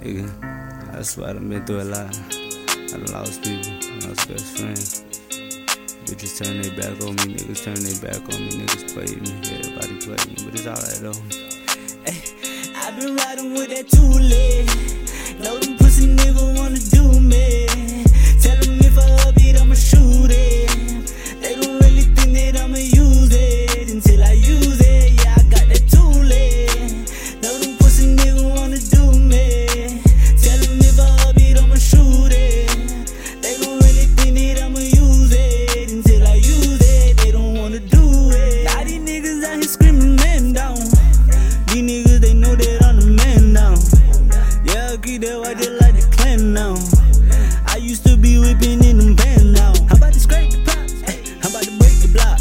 Nigga, I swear I've been through a lot. I done lost people, I lost best friends. Bitches turn their back on me, niggas turn their back on me, niggas play me, everybody play me, but it's alright though. Hey, I've been riding with that two leg. Know them pussy nigga wanna do me. Tell them if I up it, I'ma shoot it. They don't really think that I'ma know that I'm the man now. Yeah, I keep that white just like the clan now. I used to be whipping in them band now. I'm about to scrape the ay, I'm about to break the block.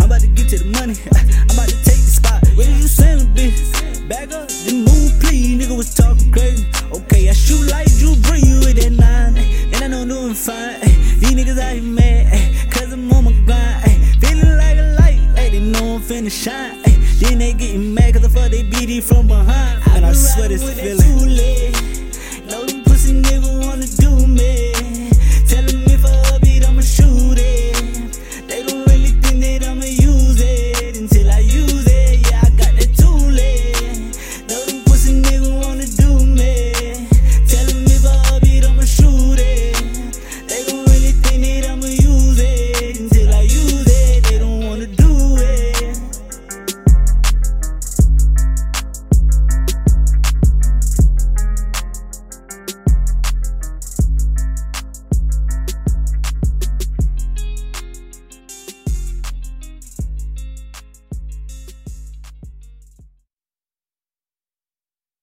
I'm about to get to the money. I'm about to take the spot. Where are you selling, bitch? Back up, then move, please. Nigga was talking crazy. Okay, I shoot like Drew Brees with that nine. And I know I'm doing fine. These niggas out here mad. Cause I'm on my grind. Feeling like a light. Like they know I'm finna shine. Then they getting mad cause I fuck from behind. And I swear this feeling.